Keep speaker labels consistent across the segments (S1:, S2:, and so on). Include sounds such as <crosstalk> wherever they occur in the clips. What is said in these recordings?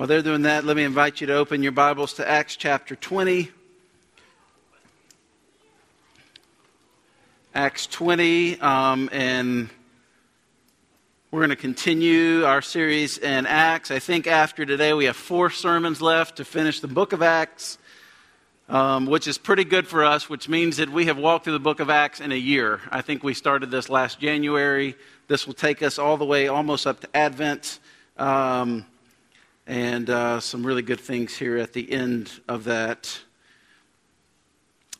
S1: While they're doing that, let me invite you to open your Bibles to Acts chapter 20. Acts 20, um, and we're going to continue our series in Acts. I think after today we have four sermons left to finish the book of Acts, um, which is pretty good for us, which means that we have walked through the book of Acts in a year. I think we started this last January. This will take us all the way almost up to Advent. Um, and uh, some really good things here at the end of that.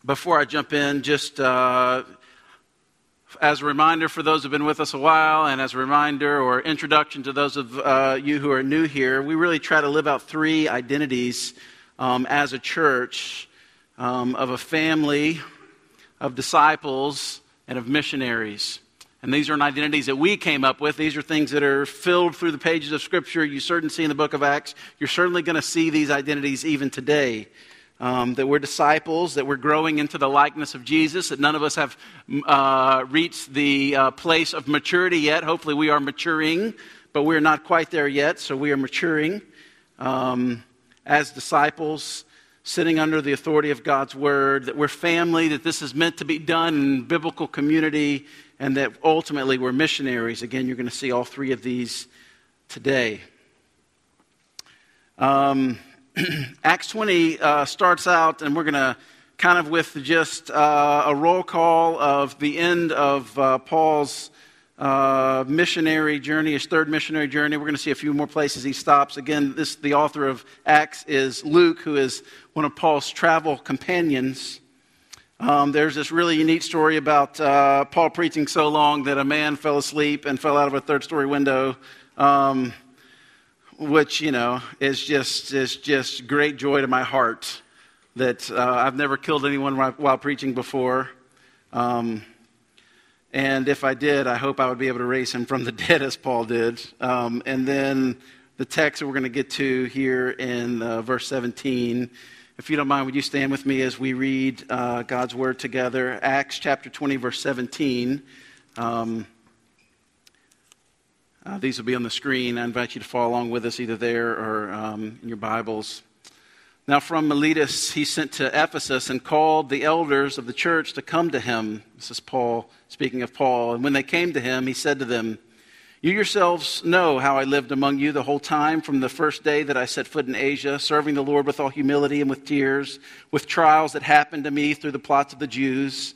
S1: Before I jump in, just uh, as a reminder for those who've been with us a while, and as a reminder or introduction to those of uh, you who are new here, we really try to live out three identities um, as a church um, of a family, of disciples, and of missionaries. And these aren't identities that we came up with. These are things that are filled through the pages of Scripture. You certainly see in the book of Acts. You're certainly going to see these identities even today. Um, that we're disciples, that we're growing into the likeness of Jesus, that none of us have uh, reached the uh, place of maturity yet. Hopefully, we are maturing, but we're not quite there yet, so we are maturing um, as disciples, sitting under the authority of God's word, that we're family, that this is meant to be done in biblical community and that ultimately we're missionaries. Again, you're going to see all three of these today. Um, <clears throat> Acts 20 uh, starts out, and we're going to kind of with just uh, a roll call of the end of uh, Paul's uh, missionary journey, his third missionary journey. We're going to see a few more places he stops. Again, this the author of Acts is Luke, who is one of Paul's travel companions. Um, there's this really unique story about uh, Paul preaching so long that a man fell asleep and fell out of a third story window, um, which, you know, is just, is just great joy to my heart that uh, I've never killed anyone while preaching before. Um, and if I did, I hope I would be able to raise him from the <laughs> dead as Paul did. Um, and then the text that we're going to get to here in uh, verse 17 if you don't mind, would you stand with me as we read uh, God's word together? Acts chapter 20, verse 17. Um, uh, these will be on the screen. I invite you to follow along with us either there or um, in your Bibles. Now, from Miletus, he sent to Ephesus and called the elders of the church to come to him. This is Paul, speaking of Paul. And when they came to him, he said to them, you yourselves know how I lived among you the whole time from the first day that I set foot in Asia, serving the Lord with all humility and with tears, with trials that happened to me through the plots of the Jews.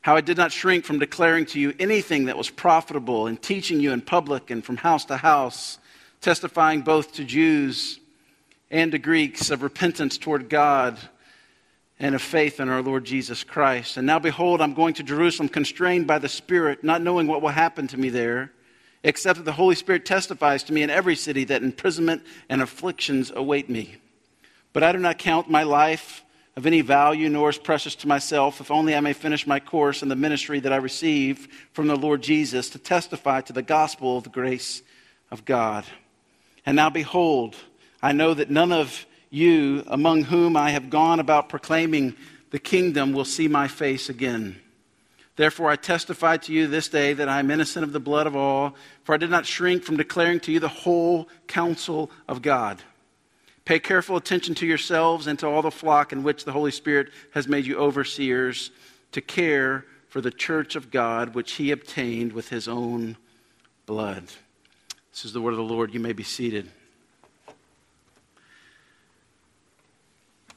S1: How I did not shrink from declaring to you anything that was profitable and teaching you in public and from house to house, testifying both to Jews and to Greeks of repentance toward God and of faith in our Lord Jesus Christ. And now, behold, I'm going to Jerusalem constrained by the Spirit, not knowing what will happen to me there except that the Holy Spirit testifies to me in every city that imprisonment and afflictions await me. But I do not count my life of any value, nor as precious to myself, if only I may finish my course in the ministry that I received from the Lord Jesus to testify to the gospel of the grace of God. And now, behold, I know that none of you among whom I have gone about proclaiming the kingdom will see my face again. Therefore, I testify to you this day that I am innocent of the blood of all, for I did not shrink from declaring to you the whole counsel of God. Pay careful attention to yourselves and to all the flock in which the Holy Spirit has made you overseers to care for the church of God, which he obtained with his own blood. This is the word of the Lord. You may be seated.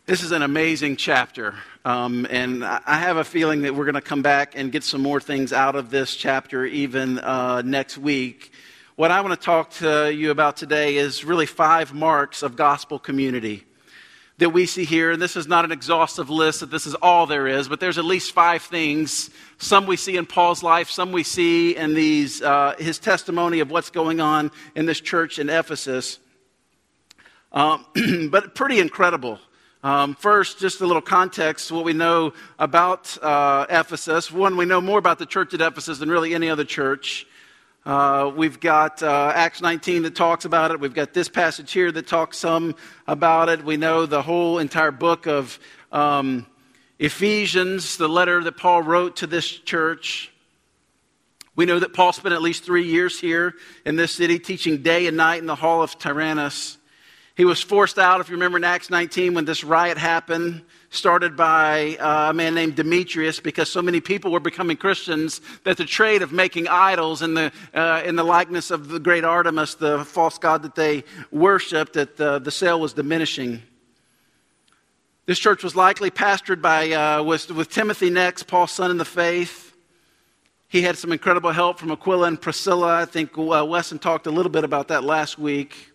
S1: This is an amazing chapter. Um, and I have a feeling that we're going to come back and get some more things out of this chapter even uh, next week. What I want to talk to you about today is really five marks of gospel community that we see here. And this is not an exhaustive list that this is all there is, but there's at least five things. Some we see in Paul's life, some we see in these, uh, his testimony of what's going on in this church in Ephesus. Um, <clears throat> but pretty incredible. Um, first, just a little context, what we know about uh, Ephesus. One, we know more about the church at Ephesus than really any other church. Uh, we've got uh, Acts 19 that talks about it. We've got this passage here that talks some about it. We know the whole entire book of um, Ephesians, the letter that Paul wrote to this church. We know that Paul spent at least three years here in this city teaching day and night in the hall of Tyrannus. He was forced out, if you remember in Acts 19, when this riot happened, started by uh, a man named Demetrius, because so many people were becoming Christians that the trade of making idols in the, uh, in the likeness of the great Artemis, the false god that they worshiped, that the, the sale was diminishing. This church was likely pastored by, uh, with, with Timothy next, Paul's son in the faith. He had some incredible help from Aquila and Priscilla. I think uh, Weston talked a little bit about that last week.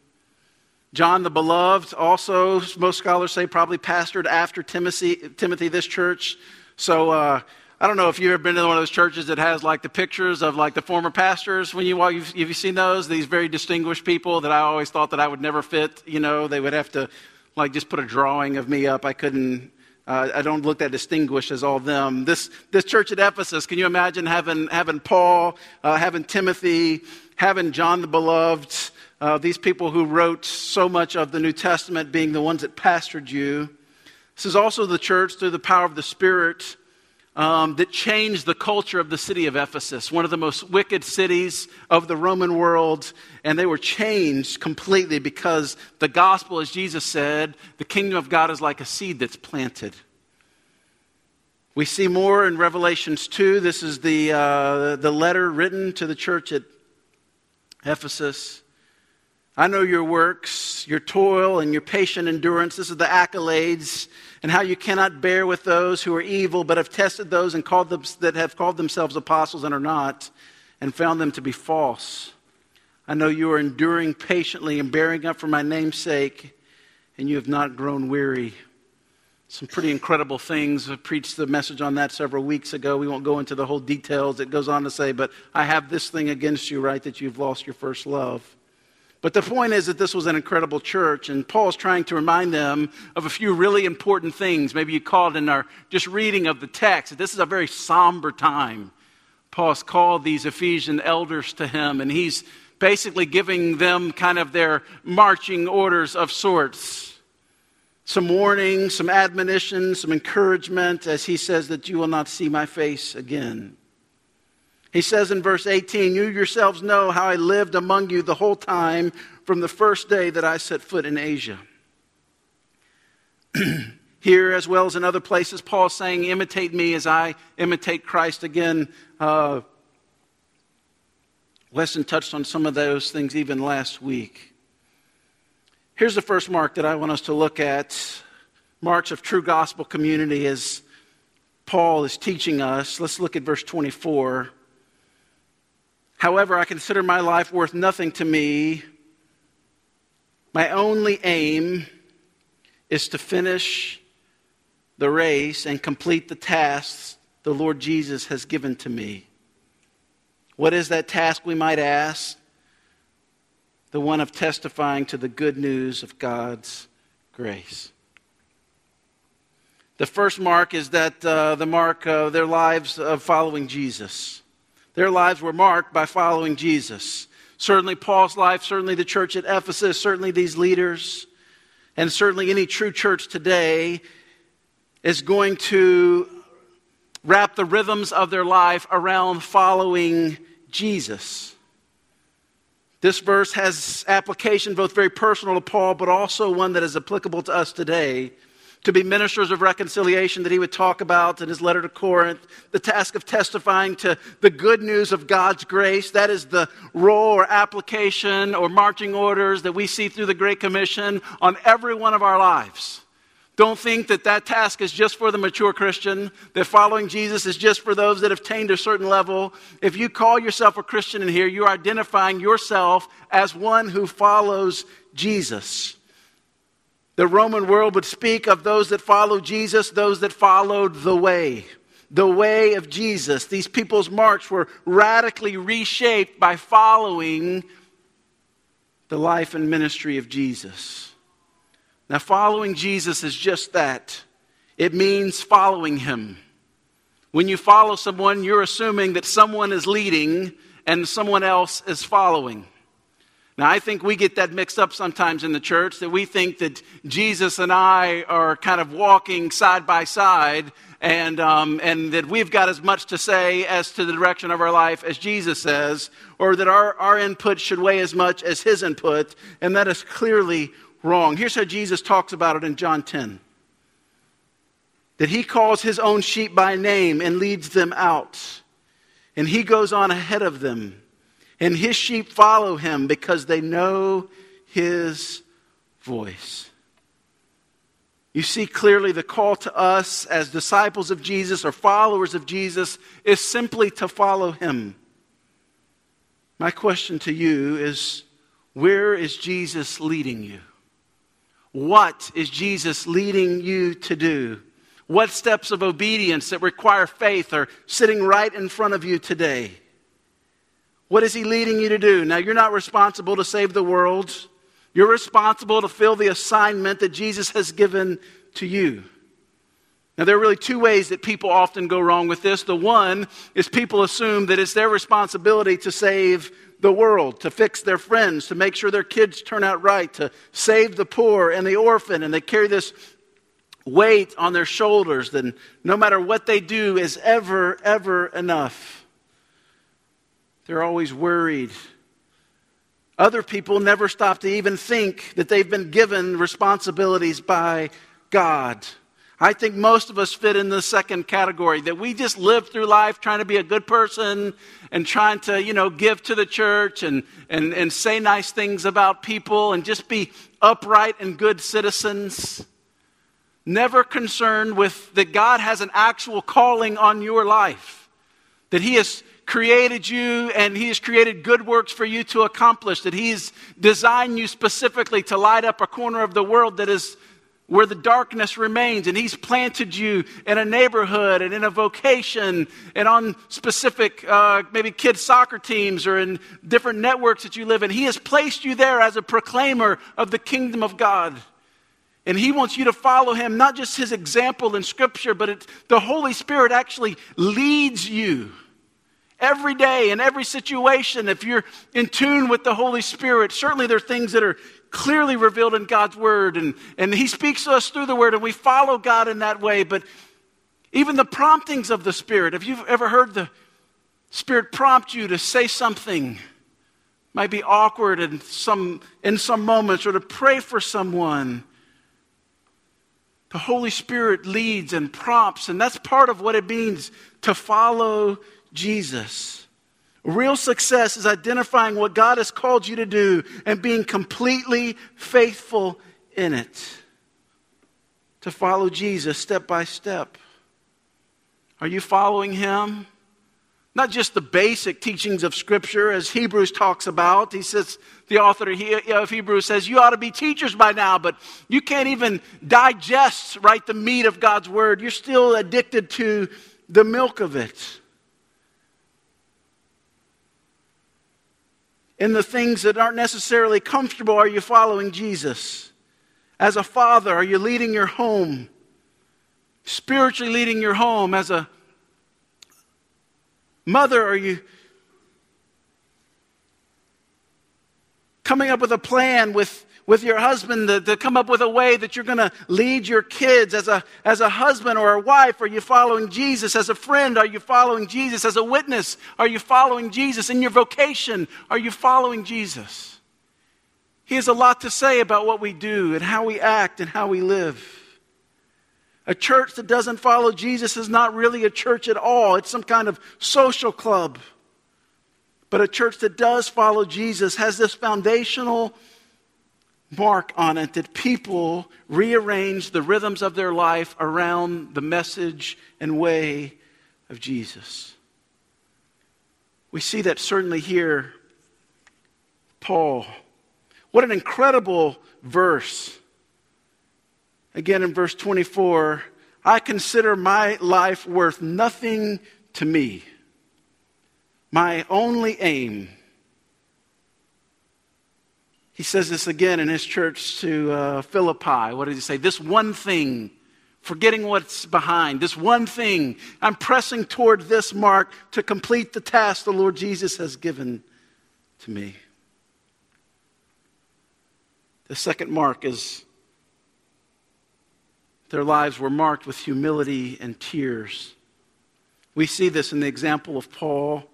S1: John the Beloved, also, most scholars say, probably pastored after Timothy, Timothy this church. So uh, I don't know if you've ever been to one of those churches that has like the pictures of like the former pastors. When you walk, you've, you seen those? These very distinguished people that I always thought that I would never fit. You know, they would have to like just put a drawing of me up. I couldn't. Uh, I don't look that distinguished as all them. This this church at Ephesus. Can you imagine having having Paul, uh, having Timothy, having John the Beloved? Uh, these people who wrote so much of the New Testament being the ones that pastored you. This is also the church through the power of the Spirit um, that changed the culture of the city of Ephesus, one of the most wicked cities of the Roman world. And they were changed completely because the gospel, as Jesus said, the kingdom of God is like a seed that's planted. We see more in Revelations 2. This is the, uh, the letter written to the church at Ephesus. I know your works, your toil, and your patient endurance. This is the accolades, and how you cannot bear with those who are evil, but have tested those and called them, that have called themselves apostles and are not, and found them to be false. I know you are enduring patiently and bearing up for my name's sake, and you have not grown weary. Some pretty incredible things. I preached the message on that several weeks ago. We won't go into the whole details. It goes on to say, but I have this thing against you, right, that you've lost your first love. But the point is that this was an incredible church, and Paul's trying to remind them of a few really important things. Maybe you called in our just reading of the text. This is a very somber time. Paul's called these Ephesian elders to him, and he's basically giving them kind of their marching orders of sorts. Some warning, some admonition, some encouragement, as he says that you will not see my face again. He says in verse 18, You yourselves know how I lived among you the whole time from the first day that I set foot in Asia. <clears throat> Here, as well as in other places, Paul is saying, Imitate me as I imitate Christ. Again, uh, Weston touched on some of those things even last week. Here's the first mark that I want us to look at marks of true gospel community as Paul is teaching us. Let's look at verse 24. However, I consider my life worth nothing to me. My only aim is to finish the race and complete the tasks the Lord Jesus has given to me. What is that task, we might ask? The one of testifying to the good news of God's grace. The first mark is that uh, the mark of their lives of following Jesus. Their lives were marked by following Jesus. Certainly, Paul's life, certainly the church at Ephesus, certainly these leaders, and certainly any true church today is going to wrap the rhythms of their life around following Jesus. This verse has application both very personal to Paul, but also one that is applicable to us today to be ministers of reconciliation that he would talk about in his letter to Corinth, the task of testifying to the good news of God's grace. That is the role or application or marching orders that we see through the Great Commission on every one of our lives. Don't think that that task is just for the mature Christian, that following Jesus is just for those that have attained a certain level. If you call yourself a Christian in here, you're identifying yourself as one who follows Jesus. The Roman world would speak of those that followed Jesus, those that followed the way. The way of Jesus. These people's marks were radically reshaped by following the life and ministry of Jesus. Now, following Jesus is just that it means following him. When you follow someone, you're assuming that someone is leading and someone else is following. Now, I think we get that mixed up sometimes in the church that we think that Jesus and I are kind of walking side by side and, um, and that we've got as much to say as to the direction of our life as Jesus says, or that our, our input should weigh as much as his input, and that is clearly wrong. Here's how Jesus talks about it in John 10 that he calls his own sheep by name and leads them out. And he goes on ahead of them. And his sheep follow him because they know his voice. You see clearly the call to us as disciples of Jesus or followers of Jesus is simply to follow him. My question to you is where is Jesus leading you? What is Jesus leading you to do? What steps of obedience that require faith are sitting right in front of you today? What is he leading you to do? Now, you're not responsible to save the world. You're responsible to fill the assignment that Jesus has given to you. Now, there are really two ways that people often go wrong with this. The one is people assume that it's their responsibility to save the world, to fix their friends, to make sure their kids turn out right, to save the poor and the orphan, and they carry this weight on their shoulders that no matter what they do is ever, ever enough. They're always worried. Other people never stop to even think that they've been given responsibilities by God. I think most of us fit in the second category that we just live through life trying to be a good person and trying to, you know, give to the church and, and, and say nice things about people and just be upright and good citizens. Never concerned with that God has an actual calling on your life, that He has created you and He has created good works for you to accomplish, that He's designed you specifically to light up a corner of the world that is where the darkness remains, and He's planted you in a neighborhood and in a vocation and on specific, uh, maybe kids' soccer teams or in different networks that you live in. He has placed you there as a proclaimer of the kingdom of God. And He wants you to follow Him, not just His example in Scripture, but it, the Holy Spirit actually leads you. Every day, in every situation, if you're in tune with the Holy Spirit, certainly there are things that are clearly revealed in God's Word, and, and He speaks to us through the Word, and we follow God in that way. But even the promptings of the Spirit, if you've ever heard the Spirit prompt you to say something, might be awkward in some, in some moments, or to pray for someone. The Holy Spirit leads and prompts, and that's part of what it means to follow Jesus. Real success is identifying what God has called you to do and being completely faithful in it. To follow Jesus step by step. Are you following Him? Not just the basic teachings of Scripture, as Hebrews talks about. He says, the author of Hebrews says, You ought to be teachers by now, but you can't even digest, right, the meat of God's Word. You're still addicted to the milk of it. In the things that aren't necessarily comfortable, are you following Jesus? As a father, are you leading your home? Spiritually leading your home. As a mother, are you coming up with a plan with with your husband to, to come up with a way that you're going to lead your kids as a, as a husband or a wife? Are you following Jesus? As a friend, are you following Jesus? As a witness, are you following Jesus? In your vocation, are you following Jesus? He has a lot to say about what we do and how we act and how we live. A church that doesn't follow Jesus is not really a church at all. It's some kind of social club. But a church that does follow Jesus has this foundational mark on it that people rearrange the rhythms of their life around the message and way of Jesus. We see that certainly here. Paul. What an incredible verse. Again, in verse 24, I consider my life worth nothing to me. My only aim he says this again in his church to uh, Philippi. What did he say? This one thing, forgetting what's behind, this one thing, I'm pressing toward this mark to complete the task the Lord Jesus has given to me. The second mark is their lives were marked with humility and tears. We see this in the example of Paul.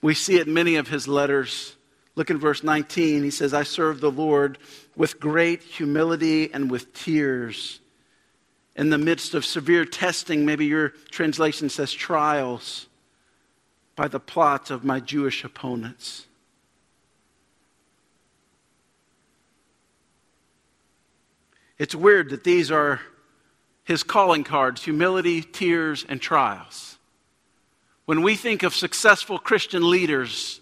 S1: We see it in many of his letters. Look in verse 19. He says, I serve the Lord with great humility and with tears. In the midst of severe testing, maybe your translation says trials, by the plots of my Jewish opponents. It's weird that these are his calling cards humility, tears, and trials. When we think of successful Christian leaders,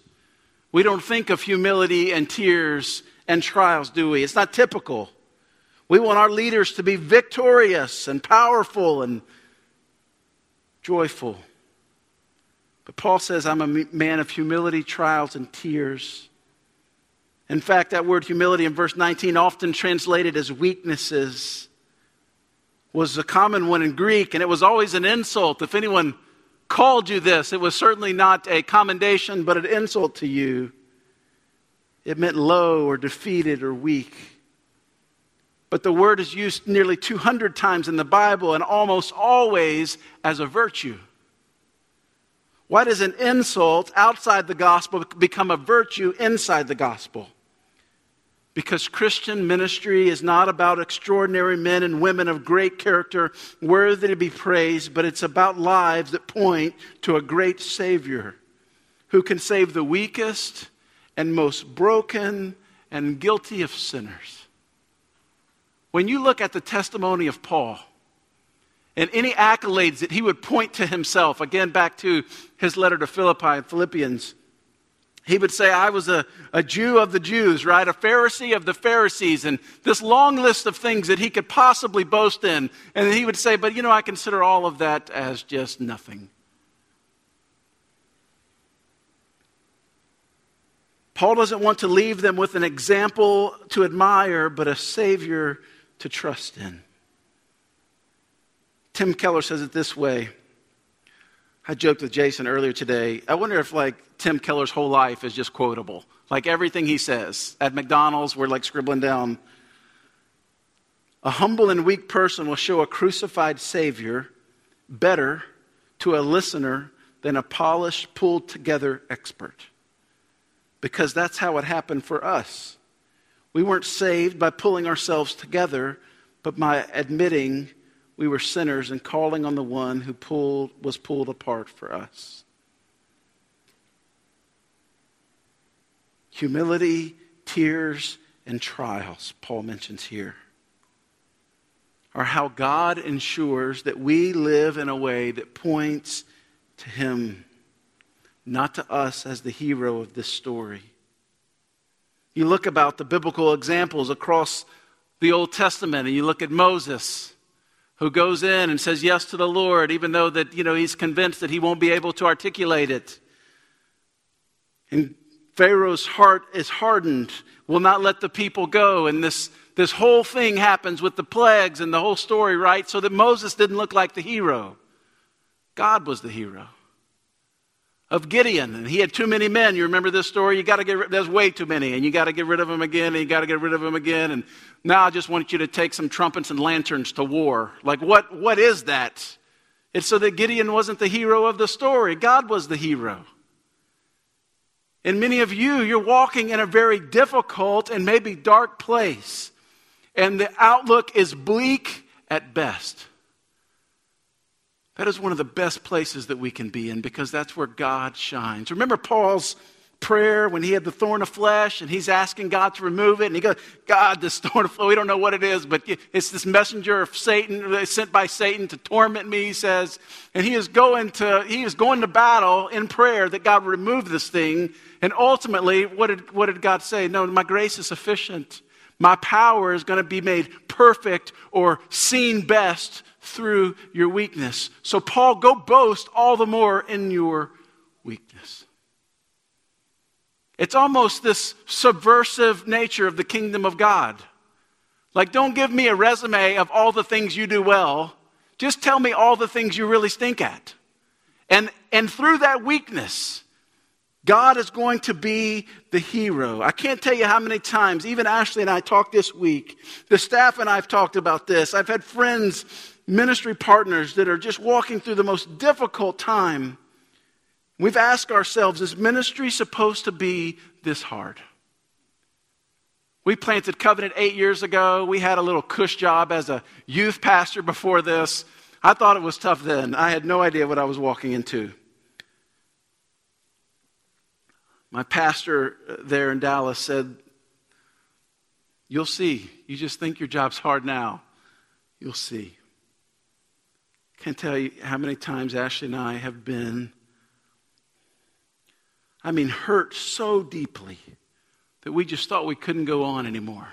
S1: we don't think of humility and tears and trials, do we? It's not typical. We want our leaders to be victorious and powerful and joyful. But Paul says, I'm a man of humility, trials, and tears. In fact, that word humility in verse 19, often translated as weaknesses, was a common one in Greek, and it was always an insult. If anyone called you this, it was certainly not a commendation, but an insult to you. It meant low or defeated or weak. But the word is used nearly 200 times in the Bible and almost always as a virtue. Why does an insult outside the gospel become a virtue inside the gospel? Because Christian ministry is not about extraordinary men and women of great character worthy to be praised, but it's about lives that point to a great Savior who can save the weakest and most broken and guilty of sinners. When you look at the testimony of Paul and any accolades that he would point to himself, again back to his letter to Philippi and Philippians, he would say, I was a, a Jew of the Jews, right? A Pharisee of the Pharisees, and this long list of things that he could possibly boast in. And he would say, But you know, I consider all of that as just nothing. Paul doesn't want to leave them with an example to admire, but a Savior to trust in. Tim Keller says it this way I joked with Jason earlier today. I wonder if, like, Tim Keller's whole life is just quotable. Like, everything he says. At McDonald's, we're like scribbling down. A humble and weak person will show a crucified Savior better to a listener than a polished, pulled together expert. Because that's how it happened for us. We weren't saved by pulling ourselves together, but by admitting we were sinners and calling on the one who pulled, was pulled apart for us. Humility, tears, and trials, Paul mentions here, are how God ensures that we live in a way that points to Him, not to us as the hero of this story. You look about the biblical examples across the Old Testament and you look at Moses who goes in and says yes to the Lord, even though that, you know, he's convinced that he won't be able to articulate it. And Pharaoh's heart is hardened, will not let the people go. And this, this whole thing happens with the plagues and the whole story, right? So that Moses didn't look like the hero. God was the hero of Gideon, and he had too many men. You remember this story? You got to get rid, there's way too many, and you got to get rid of them again, and you got to get rid of them again. And now I just want you to take some trumpets and lanterns to war. Like what? What is that? It's so that Gideon wasn't the hero of the story. God was the hero. And many of you, you're walking in a very difficult and maybe dark place, and the outlook is bleak at best. That is one of the best places that we can be in because that's where God shines. Remember Paul's prayer when he had the thorn of flesh and he's asking God to remove it. And he goes, God, this <laughs> thorn of flesh, we don't know what it is, but it's this messenger of Satan, uh, sent by Satan to torment me, he says. And he is going to, he is going to battle in prayer that God remove this thing. And ultimately, what did, what did God say? No, my grace is sufficient. My power is going to be made perfect or seen best through your weakness. So, Paul, go boast all the more in your weakness. It's almost this subversive nature of the kingdom of God. Like, don't give me a resume of all the things you do well. Just tell me all the things you really stink at. And, and through that weakness, God is going to be the hero. I can't tell you how many times, even Ashley and I talked this week, the staff and I have talked about this. I've had friends ministry partners that are just walking through the most difficult time, we've asked ourselves is ministry supposed to be this hard. We planted Covenant eight years ago. We had a little cush job as a youth pastor before this. I thought it was tough then. I had no idea what I was walking into. My pastor uh, there in Dallas said, You'll see. You just think your job's hard now. You'll see. Can't tell you how many times Ashley and I have been, I mean, hurt so deeply that we just thought we couldn't go on anymore.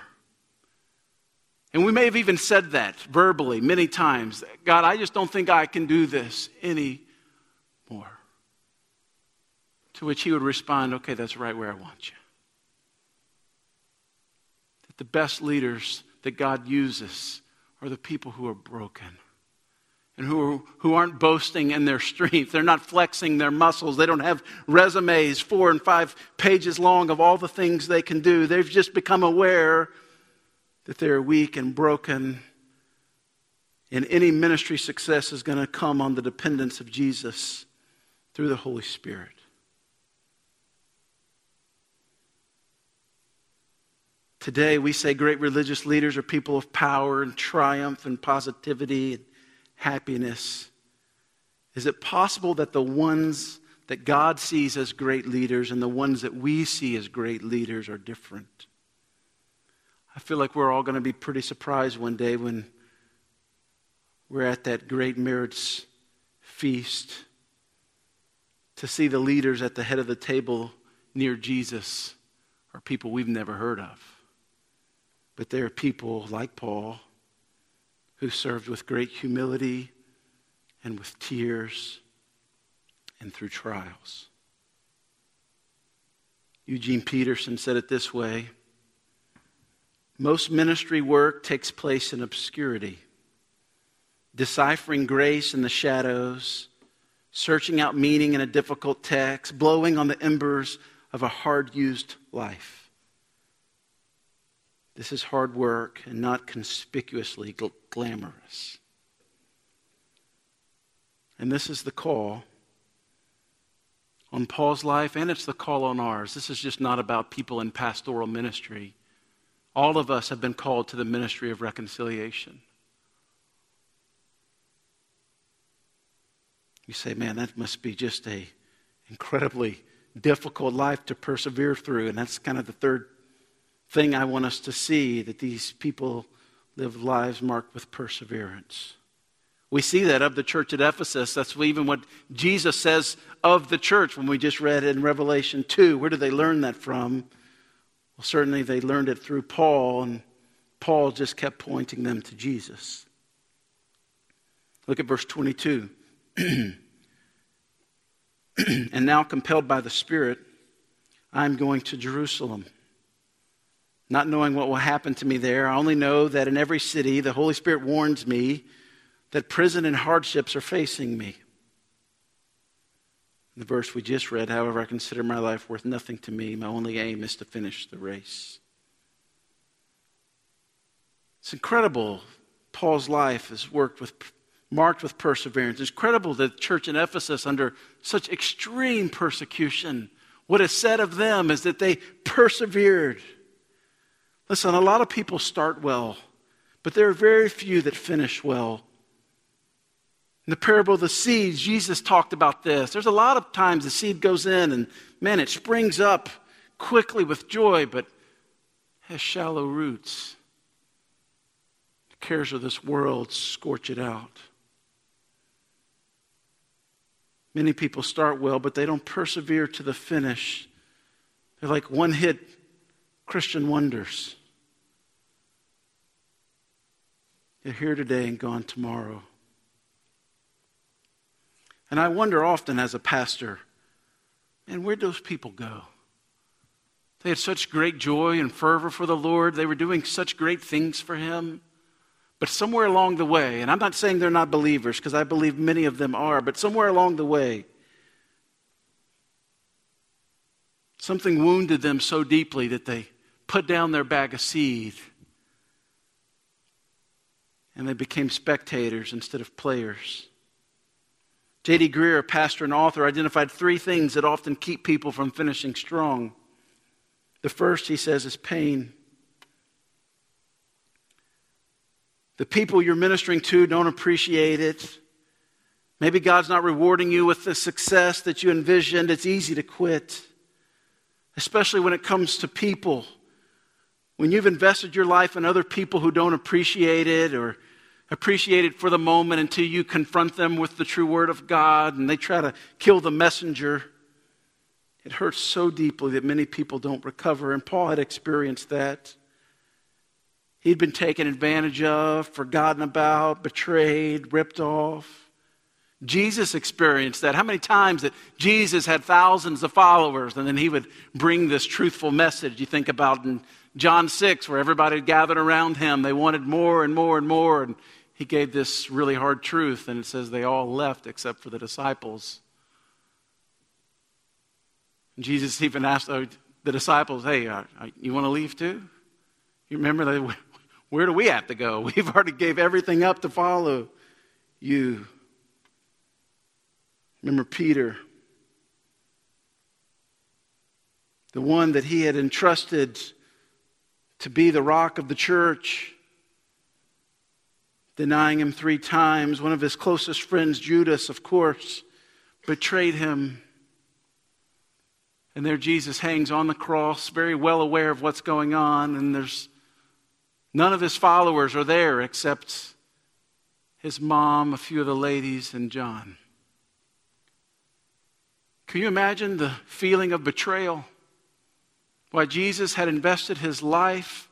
S1: And we may have even said that verbally many times God, I just don't think I can do this anymore. To which he would respond, Okay, that's right where I want you. That the best leaders that God uses are the people who are broken and who, who aren't boasting in their strength. They're not flexing their muscles. They don't have resumes four and five pages long of all the things they can do. They've just become aware that they're weak and broken. And any ministry success is going to come on the dependence of Jesus through the Holy Spirit. Today, we say great religious leaders are people of power and triumph and positivity and happiness. Is it possible that the ones that God sees as great leaders and the ones that we see as great leaders are different? I feel like we're all going to be pretty surprised one day when we're at that great marriage feast to see the leaders at the head of the table near Jesus are people we've never heard of. But they are people like Paul who served with great humility and with tears and through trials. Eugene Peterson said it this way Most ministry work takes place in obscurity, deciphering grace in the shadows, searching out meaning in a difficult text, blowing on the embers of a hard used life. This is hard work and not conspicuously gl- glamorous. And this is the call on Paul's life, and it's the call on ours. This is just not about people in pastoral ministry. All of us have been called to the ministry of reconciliation. You say, man, that must be just a incredibly difficult life to persevere through. And that's kind of the third thing I want us to see that these people live lives marked with perseverance. We see that of the church at Ephesus. That's even what Jesus says of the church when we just read in Revelation 2. Where did they learn that from? Well, certainly they learned it through Paul, and Paul just kept pointing them to Jesus. Look at verse 22. <clears throat> and now, compelled by the Spirit, I'm going to Jerusalem not knowing what will happen to me there. I only know that in every city, the Holy Spirit warns me that prison and hardships are facing me. In the verse we just read, however, I consider my life worth nothing to me. My only aim is to finish the race. It's incredible. Paul's life is worked with, marked with perseverance. It's incredible that the church in Ephesus, under such extreme persecution, what is said of them is that they persevered. Listen, a lot of people start well, but there are very few that finish well. In the parable of the seeds, Jesus talked about this. There's a lot of times the seed goes in and, man, it springs up quickly with joy, but has shallow roots. The cares of this world scorch it out. Many people start well, but they don't persevere to the finish. They're like one hit Christian wonders. They're here today and gone tomorrow. And I wonder often as a pastor, man, where'd those people go? They had such great joy and fervor for the Lord. They were doing such great things for Him. But somewhere along the way, and I'm not saying they're not believers, because I believe many of them are, but somewhere along the way, something wounded them so deeply that they put down their bag of seed and they became spectators instead of players. J.D. Greear, a pastor and author, identified three things that often keep people from finishing strong. The first, he says, is pain. The people you're ministering to don't appreciate it. Maybe God's not rewarding you with the success that you envisioned. It's easy to quit, especially when it comes to people. When you've invested your life in other people who don't appreciate it or appreciate it for the moment until you confront them with the true word of God and they try to kill the messenger, it hurts so deeply that many people don't recover. And Paul had experienced that. He'd been taken advantage of, forgotten about, betrayed, ripped off. Jesus experienced that. How many times that Jesus had thousands of followers and then he would bring this truthful message? You think about in John 6 where everybody gathered around him. They wanted more and more and more. And he gave this really hard truth. And it says they all left except for the disciples. And Jesus even asked the disciples, Hey, uh, you want to leave too? You remember that? Where do we have to go? <laughs> We've already gave everything up to follow you. Remember Peter, the one that he had entrusted to be the rock of the church, denying him three times. One of his closest friends, Judas, of course, betrayed him. And there Jesus hangs on the cross, very well aware of what's going on, and there's none of his followers are there except his mom, a few of the ladies, and John. Can you imagine the feeling of betrayal? Why Jesus had invested his life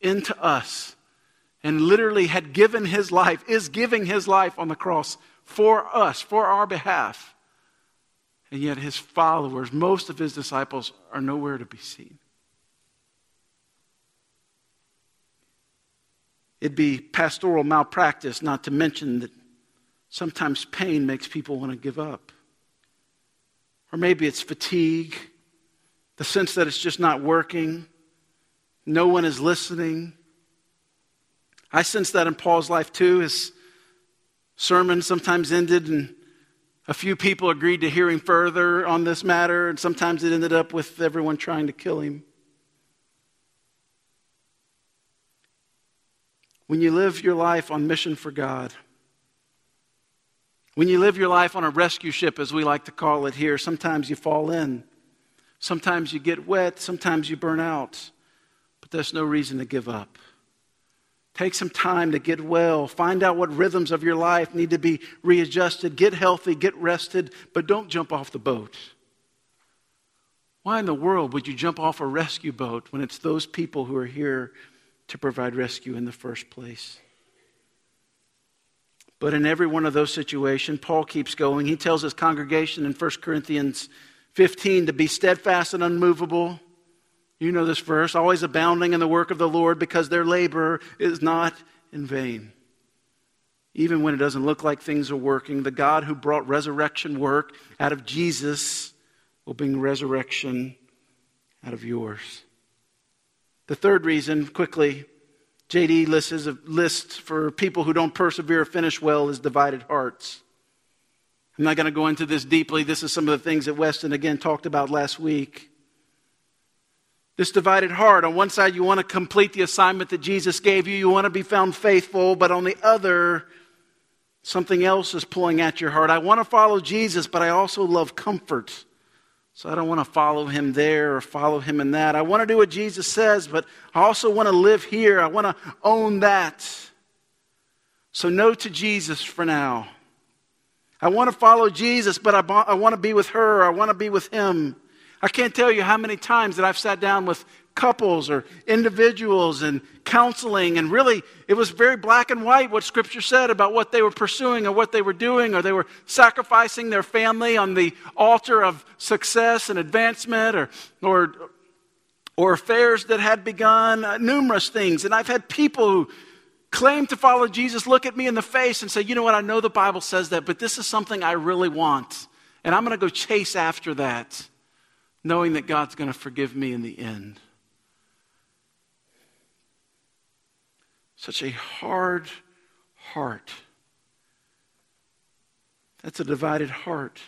S1: into us and literally had given his life, is giving his life on the cross for us, for our behalf. And yet his followers, most of his disciples, are nowhere to be seen. It'd be pastoral malpractice not to mention that sometimes pain makes people want to give up. Or maybe it's fatigue, the sense that it's just not working, no one is listening. I sense that in Paul's life too. His sermon sometimes ended and a few people agreed to hear him further on this matter, and sometimes it ended up with everyone trying to kill him. When you live your life on mission for God, when you live your life on a rescue ship, as we like to call it here, sometimes you fall in. Sometimes you get wet. Sometimes you burn out. But there's no reason to give up. Take some time to get well. Find out what rhythms of your life need to be readjusted. Get healthy, get rested, but don't jump off the boat. Why in the world would you jump off a rescue boat when it's those people who are here to provide rescue in the first place? But in every one of those situations, Paul keeps going. He tells his congregation in 1 Corinthians 15 to be steadfast and unmovable. You know this verse, always abounding in the work of the Lord because their labor is not in vain. Even when it doesn't look like things are working, the God who brought resurrection work out of Jesus will bring resurrection out of yours. The third reason, quickly, JD lists a list for people who don't persevere or finish well is divided hearts. I'm not going to go into this deeply. This is some of the things that Weston again talked about last week. This divided heart. On one side, you want to complete the assignment that Jesus gave you, you want to be found faithful, but on the other, something else is pulling at your heart. I want to follow Jesus, but I also love comfort. So I don't want to follow him there or follow him in that. I want to do what Jesus says, but I also want to live here. I want to own that. So no to Jesus for now. I want to follow Jesus, but I, I want to be with her. I want to be with him. I can't tell you how many times that I've sat down with couples or individuals and counseling, and really it was very black and white what Scripture said about what they were pursuing or what they were doing, or they were sacrificing their family on the altar of success and advancement, or, or, or affairs that had begun, uh, numerous things. And I've had people who claim to follow Jesus look at me in the face and say, you know what, I know the Bible says that, but this is something I really want. And I'm going to go chase after that, knowing that God's going to forgive me in the end. Such a hard heart. That's a divided heart.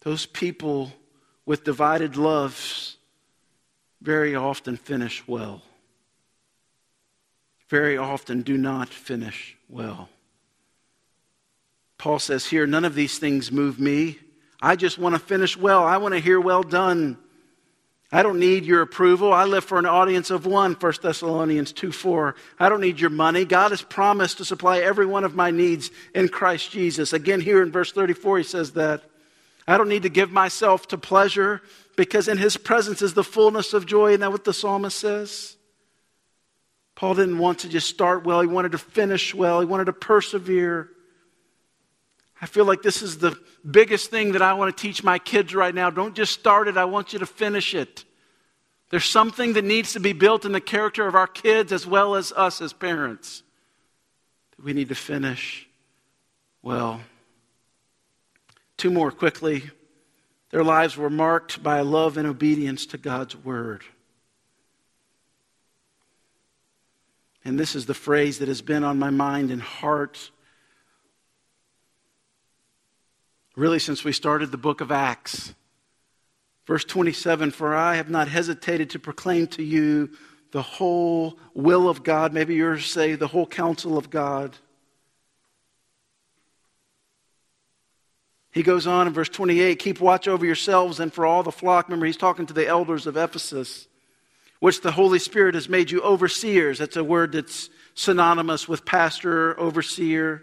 S1: Those people with divided loves very often finish well. Very often do not finish well. Paul says here, none of these things move me. I just want to finish well. I want to hear well done. I don't need your approval. I live for an audience of one, 1 Thessalonians 2 4. I don't need your money. God has promised to supply every one of my needs in Christ Jesus. Again, here in verse 34, he says that. I don't need to give myself to pleasure because in his presence is the fullness of joy. Isn't that what the psalmist says? Paul didn't want to just start well, he wanted to finish well, he wanted to persevere. I feel like this is the biggest thing that I want to teach my kids right now. Don't just start it, I want you to finish it. There's something that needs to be built in the character of our kids as well as us as parents. that We need to finish well. Two more quickly. Their lives were marked by love and obedience to God's word. And this is the phrase that has been on my mind and heart really since we started the book of Acts. Verse 27 For I have not hesitated to proclaim to you the whole will of God. Maybe yours say the whole counsel of God. He goes on in verse 28 Keep watch over yourselves and for all the flock. Remember, he's talking to the elders of Ephesus, which the Holy Spirit has made you overseers. That's a word that's synonymous with pastor, overseer.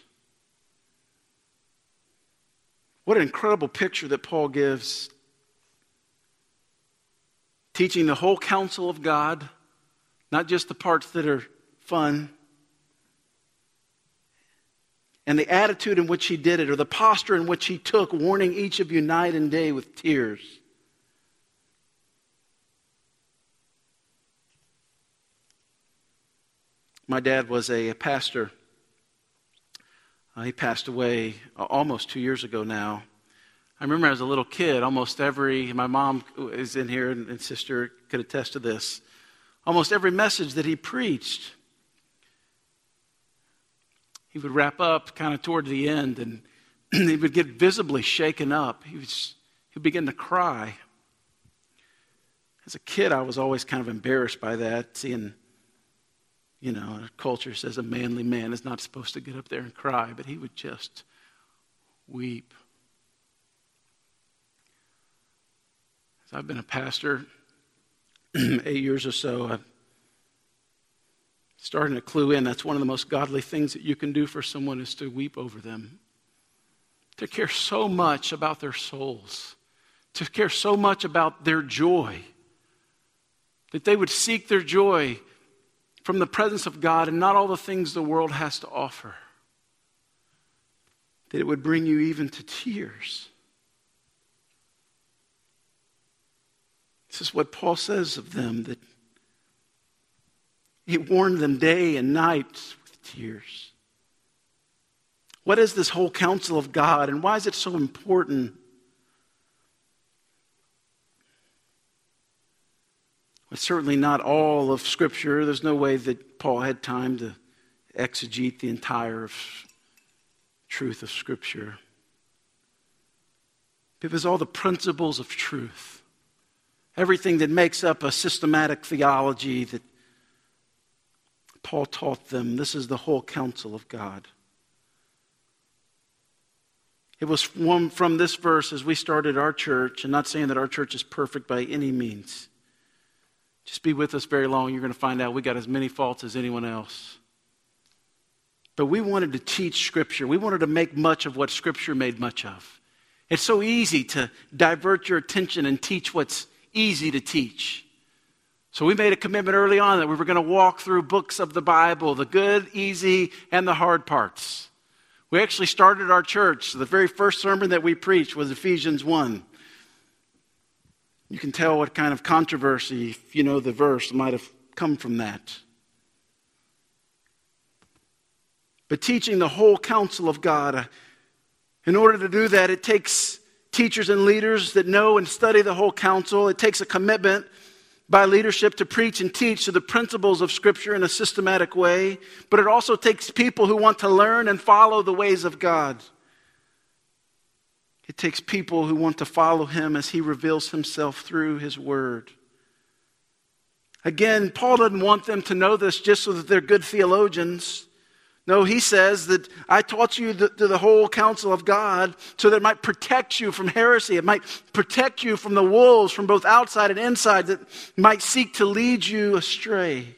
S1: What an incredible picture that Paul gives. Teaching the whole counsel of God, not just the parts that are fun. And the attitude in which he did it, or the posture in which he took, warning each of you night and day with tears. My dad was a pastor uh, he passed away uh, almost two years ago now. I remember as a little kid, almost every, my mom is in here and, and sister could attest to this. Almost every message that he preached, he would wrap up kind of toward the end and <clears throat> he would get visibly shaken up. He, he would begin to cry. As a kid, I was always kind of embarrassed by that, seeing you know, our culture says a manly man is not supposed to get up there and cry, but he would just weep. As I've been a pastor <clears throat> eight years or so, I'm starting to clue in that's one of the most godly things that you can do for someone is to weep over them. To care so much about their souls, to care so much about their joy, that they would seek their joy from the presence of God and not all the things the world has to offer. That it would bring you even to tears. This is what Paul says of them that he warned them day and night with tears. What is this whole counsel of God and why is it so important? It's certainly not all of Scripture. There's no way that Paul had time to exegete the entire truth of Scripture. It was all the principles of truth, everything that makes up a systematic theology that Paul taught them. This is the whole counsel of God. It was from this verse as we started our church, and not saying that our church is perfect by any means. Just be with us very long. You're going to find out we got as many faults as anyone else. But we wanted to teach Scripture. We wanted to make much of what Scripture made much of. It's so easy to divert your attention and teach what's easy to teach. So we made a commitment early on that we were going to walk through books of the Bible, the good, easy, and the hard parts. We actually started our church. The very first sermon that we preached was Ephesians 1. You can tell what kind of controversy, if you know the verse, might have come from that. But teaching the whole counsel of God, uh, in order to do that, it takes teachers and leaders that know and study the whole counsel. It takes a commitment by leadership to preach and teach to the principles of Scripture in a systematic way, but it also takes people who want to learn and follow the ways of God. It takes people who want to follow Him as He reveals Himself through His Word. Again, Paul doesn't want them to know this just so that they're good theologians. No, he says that I taught you the, the, whole counsel of God so that it might protect you from heresy. It might protect you from the wolves from both outside and inside that might seek to lead you astray.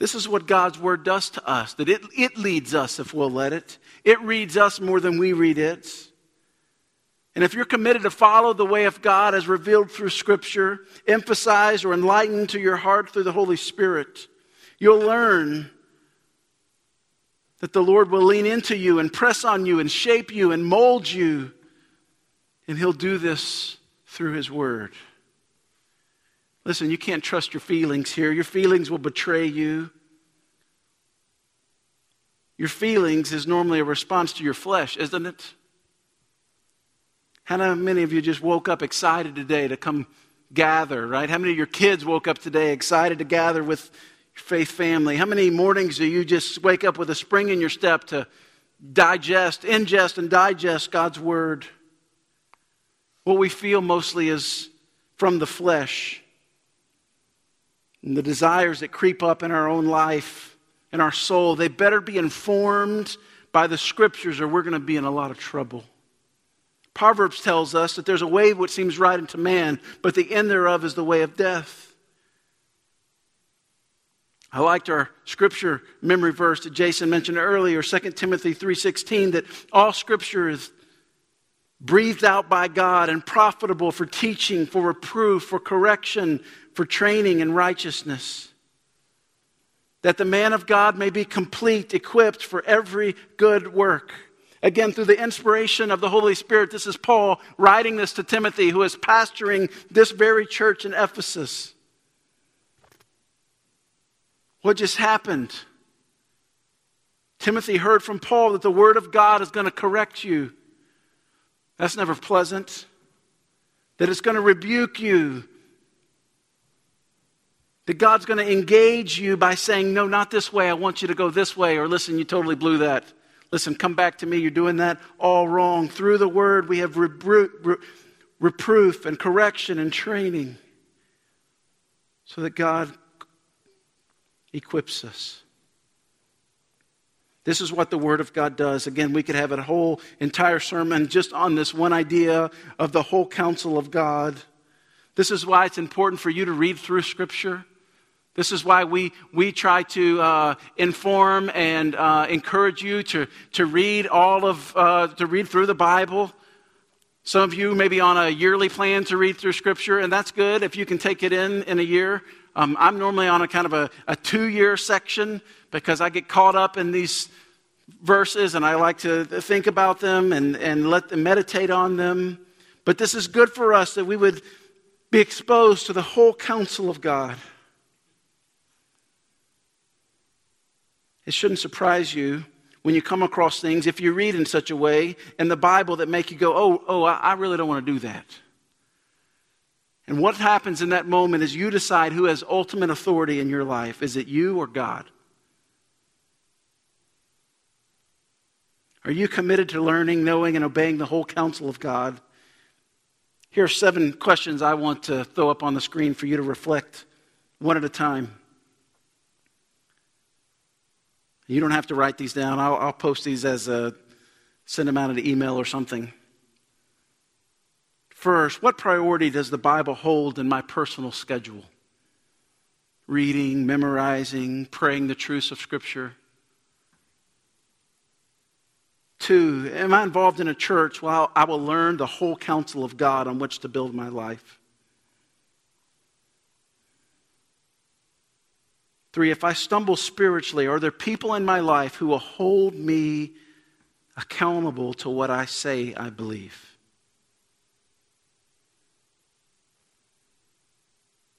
S1: This is what God's word does to us, that it, it leads us if we'll let it. It reads us more than we read it. And if you're committed to follow the way of God as revealed through Scripture, emphasized or enlightened to your heart through the Holy Spirit, you'll learn that the Lord will lean into you and press on you and shape you and mold you. And He'll do this through His Word. Listen, you can't trust your feelings here. Your feelings will betray you. Your feelings is normally a response to your flesh, isn't it? How many of you just woke up excited today to come gather, right? How many of your kids woke up today excited to gather with your faith family? How many mornings do you just wake up with a spring in your step to digest, ingest, and digest God's word? What we feel mostly is from the flesh and the desires that creep up in our own life in our soul. They better be informed by the scriptures or we're going to be in a lot of trouble. Proverbs tells us that there's a way which seems right unto man, but the end thereof is the way of death. I liked our scripture memory verse that Jason mentioned earlier, 2 Timothy 3:16 that all scripture is breathed out by God and profitable for teaching, for reproof, for correction, for training in righteousness. That the man of God may be complete, equipped for every good work. Again, through the inspiration of the Holy Spirit, this is Paul writing this to Timothy, who is pastoring this very church in Ephesus. What just happened? Timothy heard from Paul that the Word of God is going to correct you. That's never pleasant. That it's going to rebuke you. That God's going to engage you by saying, No, not this way. I want you to go this way. Or listen, you totally blew that. Listen, come back to me. You're doing that all wrong. Through the word, we have reproof and correction and training so that God equips us. This is what the Word of God does. Again, we could have a whole entire sermon just on this one idea of the whole counsel of God. This is why it's important for you to read through Scripture. This is why we, we try to uh, inform and uh, encourage you to, to read all of, uh, to read through the Bible. Some of you may be on a yearly plan to read through Scripture, and that's good if you can take it in in a year. Um, I'm normally on a kind of a, a two year section because I get caught up in these verses and I like to think about them and, and let them meditate on them. But this is good for us that we would be exposed to the whole counsel of God. It shouldn't surprise you when you come across things, if you read in such a way in the Bible that make you go, oh, oh, I really don't want to do that. And what happens in that moment is you decide who has ultimate authority in your life. Is it you or God? Are you committed to learning, knowing, and obeying the whole counsel of God? Here are seven questions I want to throw up on the screen for you to reflect one at a time. You don't have to write these down. I'll, I'll post these as a send them out an email or something. First, what priority does the Bible hold in my personal schedule? Reading, memorizing, praying the truths of Scripture. Two, am I involved in a church? Well, I will learn the whole counsel of God on which to build my life. Three, if I stumble spiritually, are there people in my life who will hold me accountable to what I say I believe?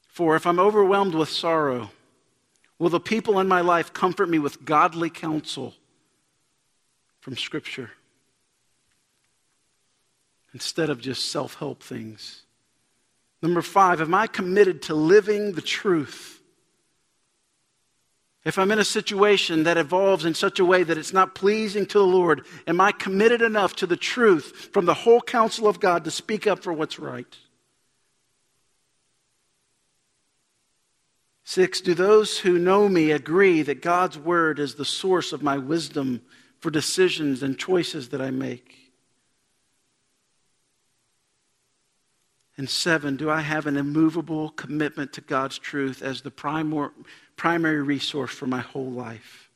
S1: For if I'm overwhelmed with sorrow, will the people in my life comfort me with godly counsel from Scripture instead of just self help things? Number five, am I committed to living the truth? If I'm in a situation that evolves in such a way that it's not pleasing to the Lord, am I committed enough to the truth from the whole counsel of God to speak up for what's right? Six, do those who know me agree that God's word is the source of my wisdom for decisions and choices that I make? And seven, do I have an immovable commitment to God's truth as the primor- primary resource for my whole life?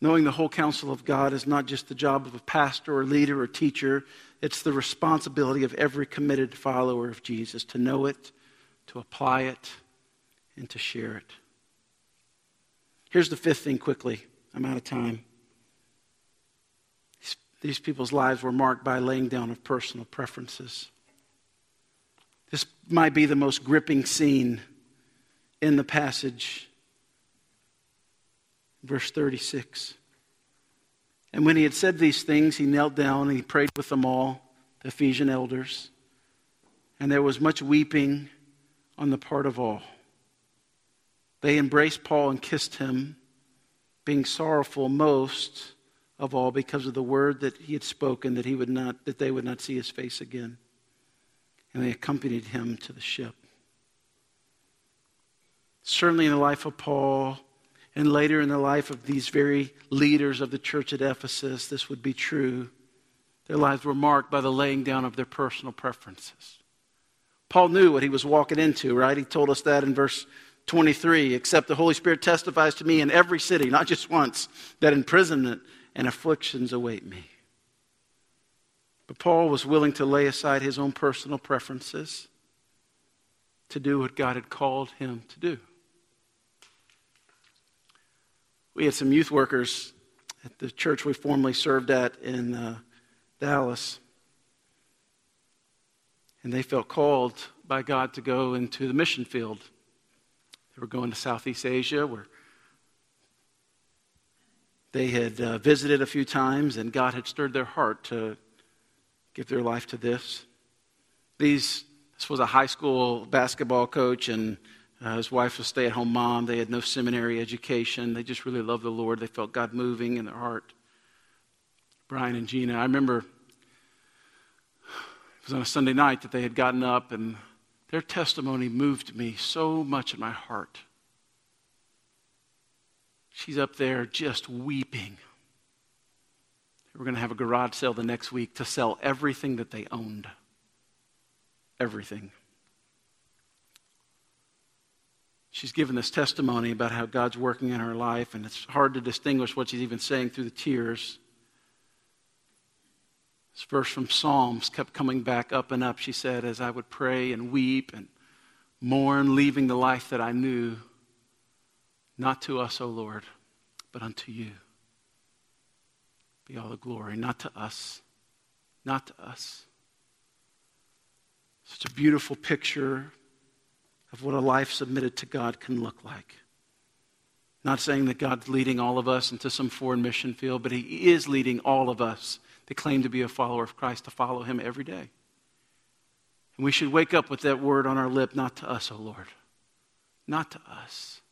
S1: Knowing the whole counsel of God is not just the job of a pastor or leader or teacher, it's the responsibility of every committed follower of Jesus to know it, to apply it, and to share it. Here's the fifth thing quickly. I'm out of time. These people's lives were marked by laying down of personal preferences. This might be the most gripping scene in the passage. Verse 36. And when he had said these things, he knelt down and he prayed with them all, the Ephesian elders. And there was much weeping on the part of all. They embraced Paul and kissed him, being sorrowful most of all because of the word that he had spoken that he would not that they would not see his face again. And they accompanied him to the ship. Certainly in the life of Paul, and later in the life of these very leaders of the church at Ephesus, this would be true. Their lives were marked by the laying down of their personal preferences. Paul knew what he was walking into, right? He told us that in verse 23 except the Holy Spirit testifies to me in every city, not just once, that imprisonment and afflictions await me. But Paul was willing to lay aside his own personal preferences to do what God had called him to do. We had some youth workers at the church we formerly served at in uh, Dallas. And they felt called by God to go into the mission field. They were going to Southeast Asia where they had uh, visited a few times and God had stirred their heart to give their life to this. These, this was a high school basketball coach and uh, his wife was a stay at home mom. They had no seminary education. They just really loved the Lord. They felt God moving in their heart. Brian and Gina, I remember it was on a Sunday night that they had gotten up, and their testimony moved me so much in my heart. She's up there just weeping. We're going to have a garage sale the next week to sell everything that they owned. Everything. she's given this testimony about how God's working in her life, and it's hard to distinguish what she's even saying through the tears. This verse from Psalms kept coming back up and up. She said, As I would pray and weep and mourn, leaving the life that I knew, not to us, O Lord, but unto you be all the glory, not to us, not to us. Such a beautiful picture of what a life submitted to God can look like. Not saying that God's leading all of us into some foreign mission field, but He is leading all of us that claim to be a follower of Christ to follow Him every day. And we should wake up with that word on our lip, not to us, O Lord, not to us,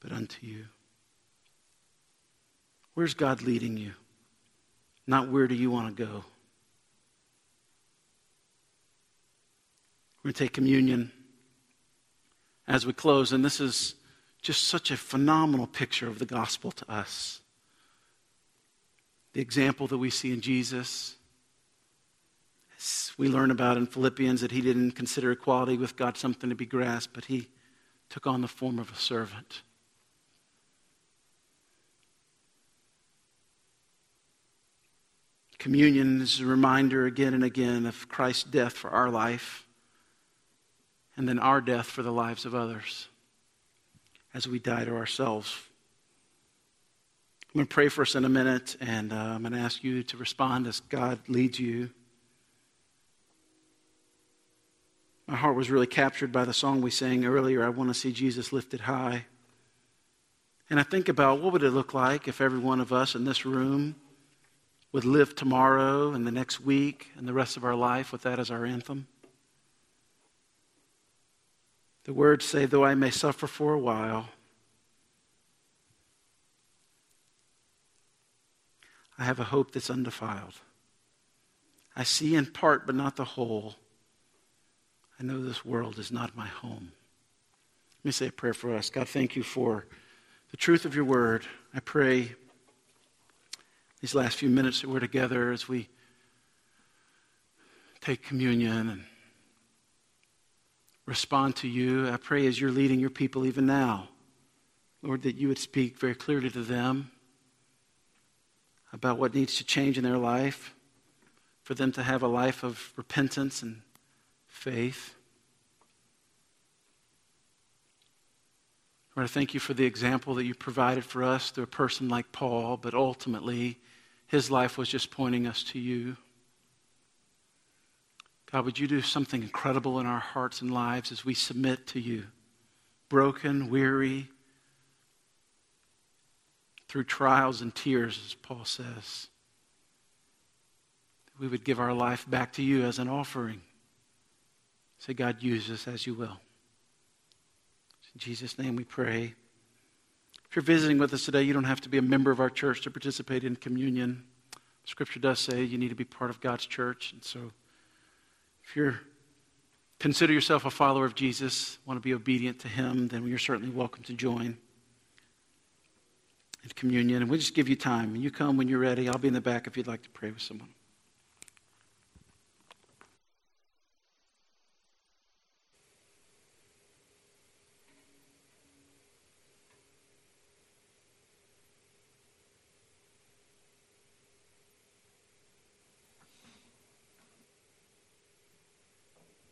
S1: but unto you. Where's God leading you? Not where do you want to go? We're going to take communion as we close, and this is just such a phenomenal picture of the gospel to us. The example that we see in Jesus. We learn about in Philippians that he didn't consider equality with God something to be grasped, but he took on the form of a servant. Communion is a reminder again and again of Christ's death for our life and then our death for the lives of others as we die to ourselves. I'm going to pray for us in a minute, and uh, I'm going to ask you to respond as God leads you. My heart was really captured by the song we sang earlier, I Want to See Jesus Lifted High. And I think about what would it look like if every one of us in this room would live tomorrow and the next week and the rest of our life with that as our anthem? The words say, Though I may suffer for a while, I have a hope that's undefiled. I see in part, but not the whole. I know this world is not my home. Let me say a prayer for us. God, thank you for the truth of your word. I pray these last few minutes that we're together as we take communion and respond to you. I pray as you're leading your people even now, Lord, that you would speak very clearly to them about what needs to change in their life, for them to have a life of repentance and faith. Lord, I thank you for the example that you provided for us through a person like Paul, but ultimately, his life was just pointing us to you. God, would you do something incredible in our hearts and lives as we submit to you? Broken, weary, through trials and tears, as Paul says. We would give our life back to you as an offering. Say, God, use us as you will. In Jesus' name we pray. If you're visiting with us today, you don't have to be a member of our church to participate in communion. Scripture does say you need to be part of God's church. And so if you're consider yourself a follower of Jesus, want to be obedient to him, then you're certainly welcome to join in communion. And we'll just give you time. And you come when you're ready. I'll be in the back if you'd like to pray with someone.